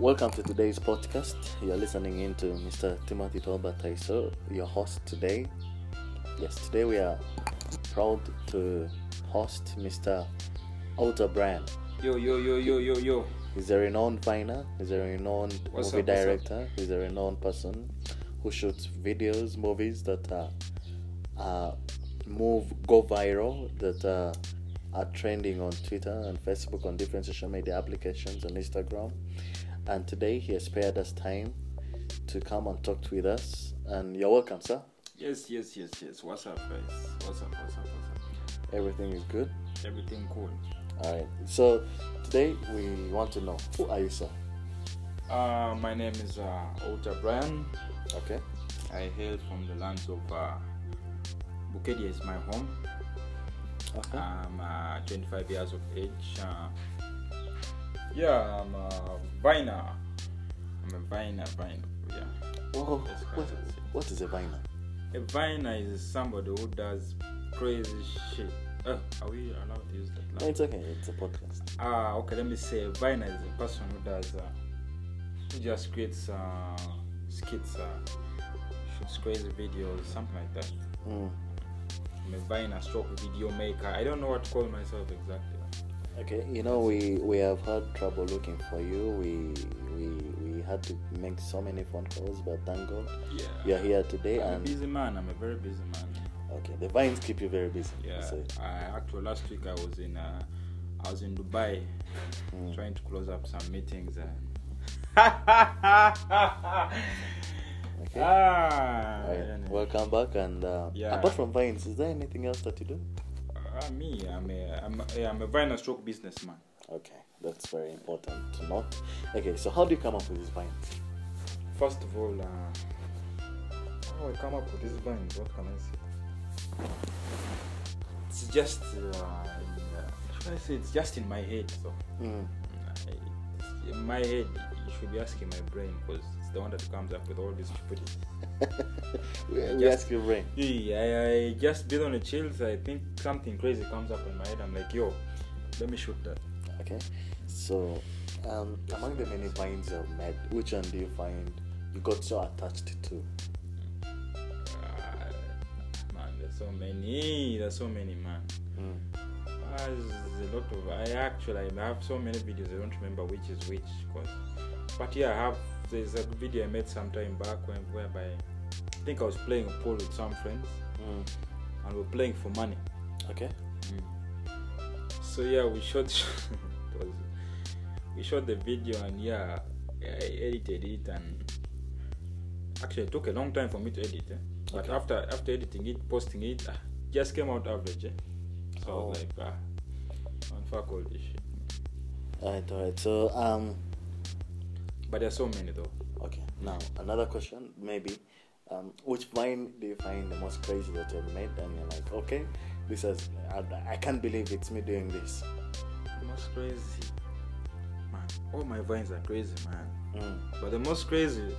Welcome to today's podcast. You're listening in to Mr. Timothy Tolba Taiso, your host today. Yes, today we are proud to host Mr. Outer Brand. Yo, yo, yo, yo, yo, yo. He's a renowned viner, he's a renowned what's movie up, director, he's a renowned person who shoots videos, movies that uh, uh, move, go viral, that uh, are trending on Twitter and Facebook, on different social media applications, on Instagram. And today he has spared us time to come and talk with us. And you're welcome, sir. Yes, yes, yes, yes. What's up, guys? What's up, what's up, what's up? Everything is good. Everything cool. All right. So today we want to know who are you, sir? Uh, my name is uh, Ota Brian. Okay. I hail from the lands of uh, Bukedea is my home. Okay. I'm uh, 25 years of age. Uh, yeah, I'm a viner. I'm a viner, viner. Yeah. Whoa, what, kind of it. what is a viner? A viner is somebody who does crazy shit. Uh, are we allowed to use that? No, it's okay. It's a podcast. Ah, okay. Let me say, a viner is a person who does, uh, who just creates uh, skits, uh, shoots crazy videos, something like that. Mm. I'm a viner, stroke video maker. I don't know what to call myself exactly. Okay, you know we we have had trouble looking for you. We we we had to make so many phone calls, but thank God Yeah. you're here today. I'm a busy man. I'm a very busy man. okay, the vines keep you very busy. Yeah. So, I actually last week I was in uh, I was in Dubai, Mm. trying to close up some meetings. And okay. ah, right. Welcome back. And uh, Yeah. apart from vines, is there anything else that you do? Uh, me, I'm a, I'm a, I'm a viner stroke businessman. Okay, that's very important to know. Okay, so how do you come up with these vines? First of all, uh, how I come up with these vines? What can I say? It's just, uh, in, uh, should I say, it's just in my head. So, Mm. I, in my head, you should be asking my brain because it's the one that comes up with all these stupid. we we Just- ask your brain. Yeah, I, I just been on a chills. I think something crazy comes up in my head. I'm like, yo, let me shoot that. Okay, so um, among the many vines you've made, which one do you find you got so attached to? Uh, man, there's so many. There's so many, man. Mm. Uh, there's a lot of. I actually I have so many videos. I don't remember which is which. Cause, but yeah, I have. There's a video I made some time back when whereby I think I was playing a pool with some friends Mm. and we are playing for money. Okay. So yeah, we shot. was, we shot the video and yeah, I edited it and actually it took a long time for me to edit. Eh? But Okay. after after editing it, posting it, ah, just came out average. Eh? So I Oh. was like, ah, man, fuck all this shit. Alright, alright. So um, But there's so many though. okay. Now another question, maybe. Um, which vine do you find the most crazy that you've made? And you're like, okay, this is. I, I can't believe it's me doing this. Most crazy, man. All my vines are crazy, man. Mm. But the most crazy,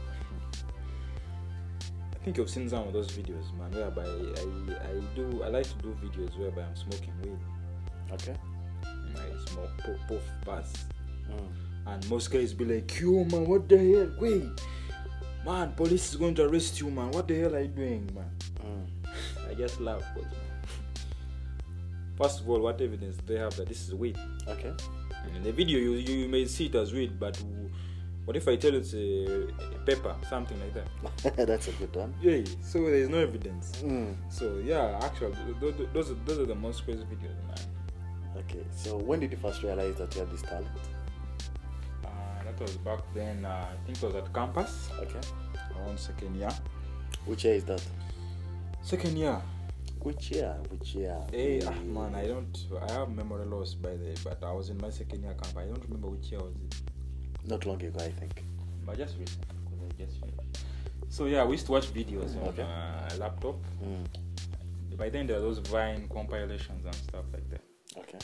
I think you've seen some of those videos, man. Whereby I, I do, I like to do videos whereby I'm smoking weed. Okay. I smoke puff, puff bars. Mm. And most guys be like, yo, man, what the hell? Wait, man, police is going to arrest you, man. What the hell are you doing, man? Mm. I just laugh. 'cause, First of all, what evidence do they have that this is weed? Okay. In the video, you, you may see it as weed, but what if I tell you it's a, a pepper, something like that? That's a good one. Yeah, so there is no evidence. Mm. So yeah, actually, th- th- those are, those are the most crazy videos, man. Okay. So when did you first realize that you had this talent? That was back then. Uh, I think it was at campus Okay. around second year. Which year is that? Second year. Which year? Which year? Hey, ah, man, I don't. I have memory loss by the. But I was in my second year camp. I don't remember which year was it. Not long ago, I think. But just recent because I just finished. So yeah, we used to watch videos on Okay. uh, laptop. Mm. By then there were those Vine compilations and stuff like that. Okay.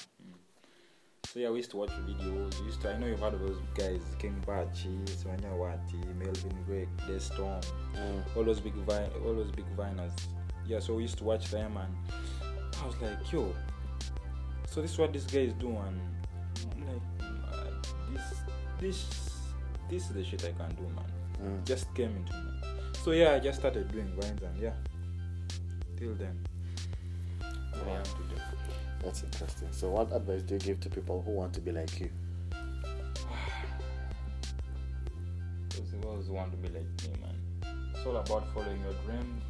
So yeah, we used to watch videos. Used to. I know you've heard of those guys, King Bach, Wati, Melvin Gregg, Destorm, Mm. all those big vine, all those big viners. Yeah, so we used to watch them, and I was like, yo, so this is what this guy is doing. I'm like, uh, this this this is the shit I can do, man. Mm. Just came into me. So yeah, I just started doing vines and yeah. Till then. What I Wow. am today. That's interesting. So, what advice do you give to people who want to be like you? Those girls want to be like me, man. It's all about following your dreams,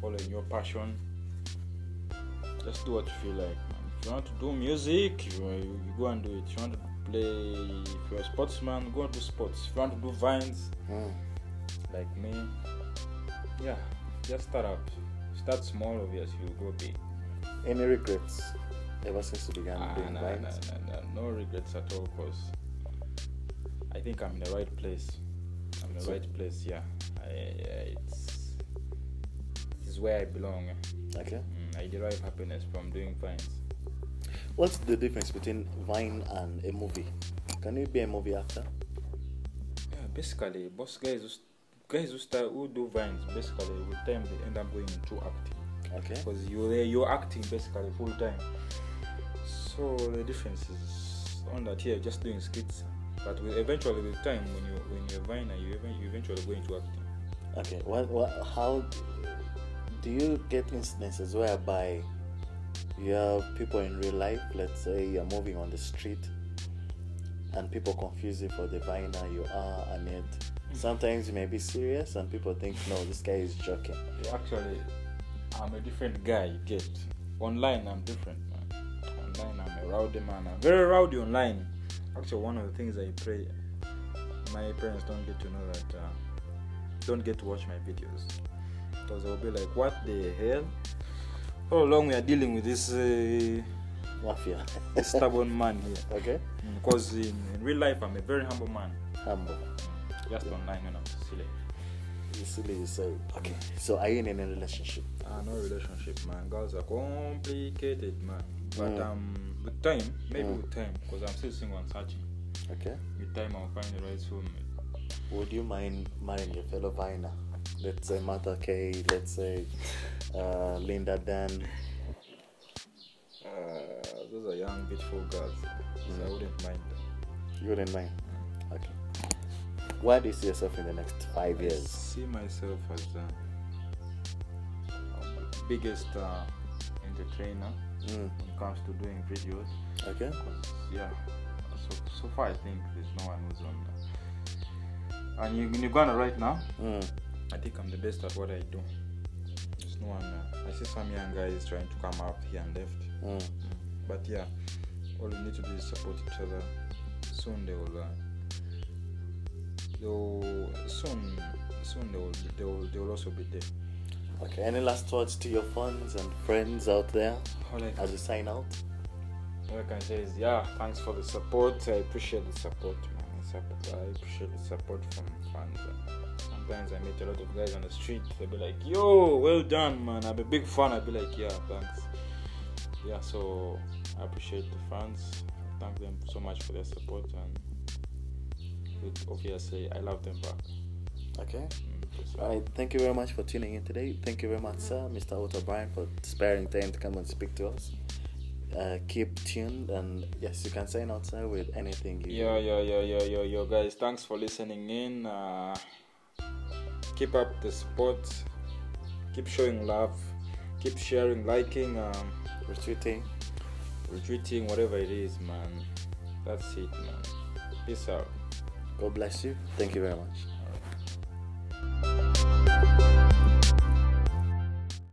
following your passion. Just do what you feel like, man. If you want to do music, you, you, you go and do it. If you want to play, if you're a sportsman, go and do sports. If you want to do vines, Mm. like me, yeah, just start up. Start small, obviously, you'll go big. Any regrets ever since you began Ah, doing nah, vines? nah, nah, no regrets at all, cause I think I'm in the right place. I'm in the So- right place. Yeah, I, I, it's it's where I belong. Okay. Mm, I derive happiness from doing vines. What's the difference between Vine and a movie? Can you be a movie actor? Yeah, basically, most guys guys who start who do vines, basically, with time they end up going into acting. Okay. because you're you're acting basically full time. So the difference is on that here, just doing skits. But with, eventually, with time, when you when you're viner, you even you eventually go into acting. Okay. What, what, how do you get instances whereby you have people in real life, let's say you're moving on the street and people confuse you for the viner you are, and yet mm. sometimes you may be serious and people think, no, this guy is joking. Yeah, Actually, I'm a different guy. You get online, I'm different, man. Online, I'm a rowdy man. I'm very rowdy online. Actually, one of the things I pray my parents don't get to know that uh, don't get to watch my videos because they'll be like, "What the hell? How long we are dealing with this uh, Mafia. this stubborn man here?" okay. Because in, in real life, I'm a very humble man. Humble. Just online, you I'm silly. Silly, you say. Okay. So are you in any relationship? Ah, no relationship, man. Girls are complicated, man. But Mm. um, with time, maybe Mm. with time, because I'm still single and searching. Okay. With time, I'll find the right soulmate. Would you mind marrying your fellow viner? Let's say Martha Kay, let's say uh, Linda Dan. Uh, those are young, beautiful girls, so I Mm. wouldn't mind. You wouldn't mind? Where do you see yourself in the next five I years? see myself as the biggest uh, entertainer Mm. when it comes to doing videos. Okay. Yeah, so so far I think there's no one who's on. Uh, and you, in Uganda right now, Mm. I think I'm the best at what I do. There's no one. Uh, I see some young guys trying to come up here and left, Mm. but yeah, all we need to do is support each other. Soon they will. Uh, they'll soon soon they will they will they will also be there. Okay. Any last words to your fans and friends out there All as you sign out? all I can say is yeah, thanks for the support. I appreciate the support, man. I appreciate the support from fans. Sometimes I meet a lot of guys on the street. They'll be like, "Yo, well done, man." I'm a big fan. I'll be like, "Yeah, thanks." Yeah, so I appreciate the fans. Thank them so much for their support, and obviously I love them back. Okay. Mm, All right. Thank you very much for tuning in today. Thank you very much, sir, Mr. Otto Bryan, for sparing time to come and speak to us. Uh, keep tuned, and yes, you can sign out, sir, with anything you. yeah yeah yeah yeah yeah yo, guys. Thanks for listening in. Uh, keep up the support. Keep showing love. Keep sharing, liking, um, retweeting. retweeting, whatever it is, man. That's it, man. Peace out. God bless you. Thank you very much.